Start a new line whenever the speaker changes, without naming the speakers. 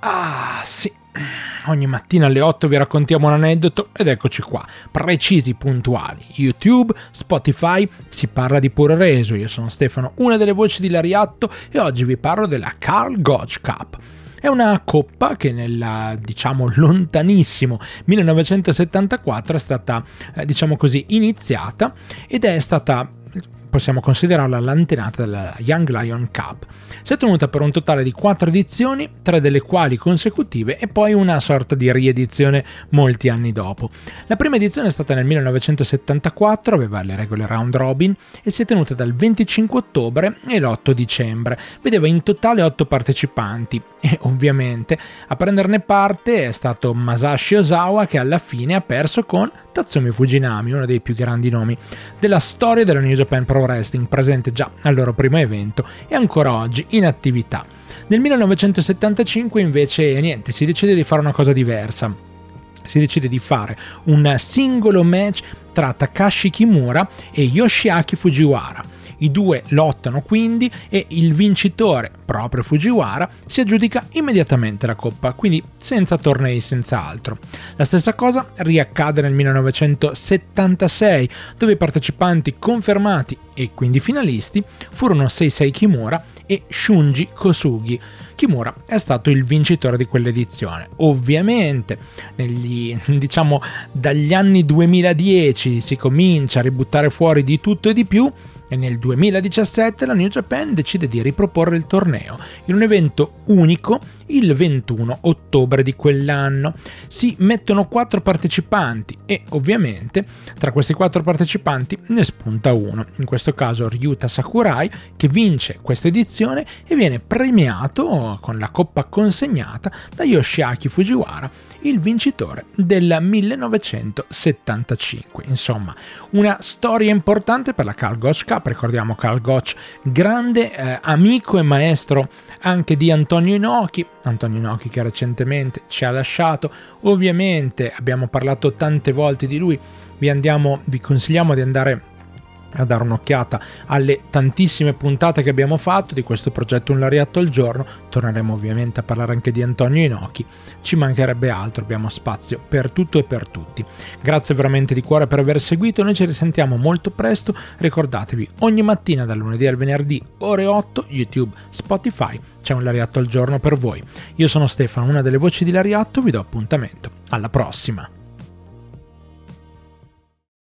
Ah, sì. Ogni mattina alle 8 vi raccontiamo un aneddoto ed eccoci qua, precisi, puntuali. YouTube, Spotify, si parla di puro reso. Io sono Stefano, una delle voci di Lariatto e oggi vi parlo della Carl Gotch Cup. È una coppa che nel, diciamo, lontanissimo 1974 è stata, eh, diciamo così, iniziata ed è stata possiamo considerarla l'antenata della Young Lion Cup. Si è tenuta per un totale di quattro edizioni, tre delle quali consecutive e poi una sorta di riedizione molti anni dopo. La prima edizione è stata nel 1974, aveva le regole round robin e si è tenuta dal 25 ottobre e l'8 dicembre. Vedeva in totale otto partecipanti e ovviamente a prenderne parte è stato Masashi Osawa che alla fine ha perso con Tatsumi Fujinami, uno dei più grandi nomi della storia della New Japan Pro Wrestling, presente già al loro primo evento e ancora oggi in attività. Nel 1975 invece niente, si decide di fare una cosa diversa. Si decide di fare un singolo match tra Takashi Kimura e Yoshiaki Fujiwara i due lottano quindi e il vincitore, proprio Fujiwara, si aggiudica immediatamente la coppa, quindi senza tornei, senza altro. La stessa cosa riaccade nel 1976, dove i partecipanti confermati e quindi finalisti furono Seisei Kimura e Shunji Kosugi. Kimura è stato il vincitore di quell'edizione. Ovviamente, negli, diciamo dagli anni 2010 si comincia a ributtare fuori di tutto e di più e nel 2017 la New Japan decide di riproporre il torneo in un evento unico il 21 ottobre di quell'anno. Si mettono quattro partecipanti e ovviamente tra questi quattro partecipanti ne spunta uno, in questo caso Ryuta Sakurai che vince questa edizione e viene premiato con la coppa consegnata da Yoshiaki Fujiwara il vincitore del 1975. Insomma, una storia importante per la Carl Gotch Cup. Ricordiamo Carl Gotch, grande eh, amico e maestro anche di Antonio Inoki. Antonio Inoki che recentemente ci ha lasciato. Ovviamente abbiamo parlato tante volte di lui. Vi, andiamo, vi consigliamo di andare a dare un'occhiata alle tantissime puntate che abbiamo fatto di questo progetto Un Lariatto al giorno. Torneremo ovviamente a parlare anche di Antonio Inoki. Ci mancherebbe altro, abbiamo spazio per tutto e per tutti. Grazie veramente di cuore per aver seguito, noi ci risentiamo molto presto. Ricordatevi, ogni mattina dal lunedì al venerdì, ore 8, YouTube, Spotify, c'è un Lariatto al giorno per voi. Io sono Stefano, una delle voci di Lariatto, vi do appuntamento. Alla prossima!